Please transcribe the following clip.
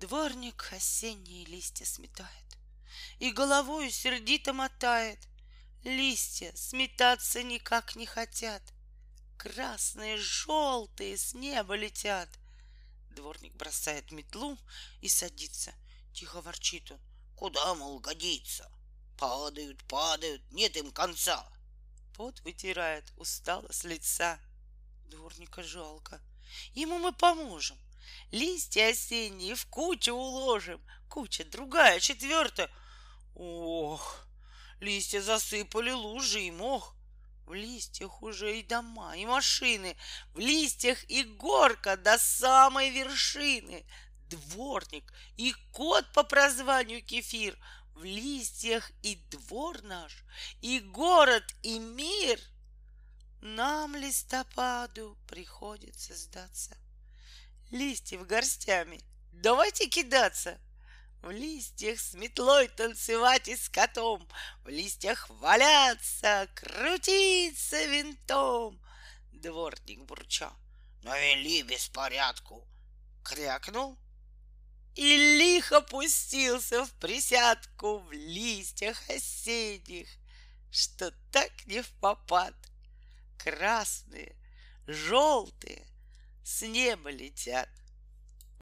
Дворник осенние листья сметает И головою сердито мотает. Листья сметаться никак не хотят. Красные, желтые с неба летят. Дворник бросает метлу и садится. Тихо ворчит он. Куда, мол, годится? Падают, падают, нет им конца. Пот вытирает устало с лица. Дворника жалко. Ему мы поможем. Листья осенние в кучу уложим. Куча другая, четвертая. Ох, листья засыпали лужи и мох. В листьях уже и дома, и машины, В листьях и горка до самой вершины. Дворник и кот по прозванию Кефир. В листьях и двор наш, и город, и мир. Нам, листопаду, приходится сдаться — листьев горстями. Давайте кидаться. В листьях с метлой танцевать и с котом, В листьях валяться, крутиться винтом. Дворник бурча. Навели беспорядку. Крякнул и лихо пустился в присядку в листьях осенних, что так не в попад. Красные, желтые, с неба летят.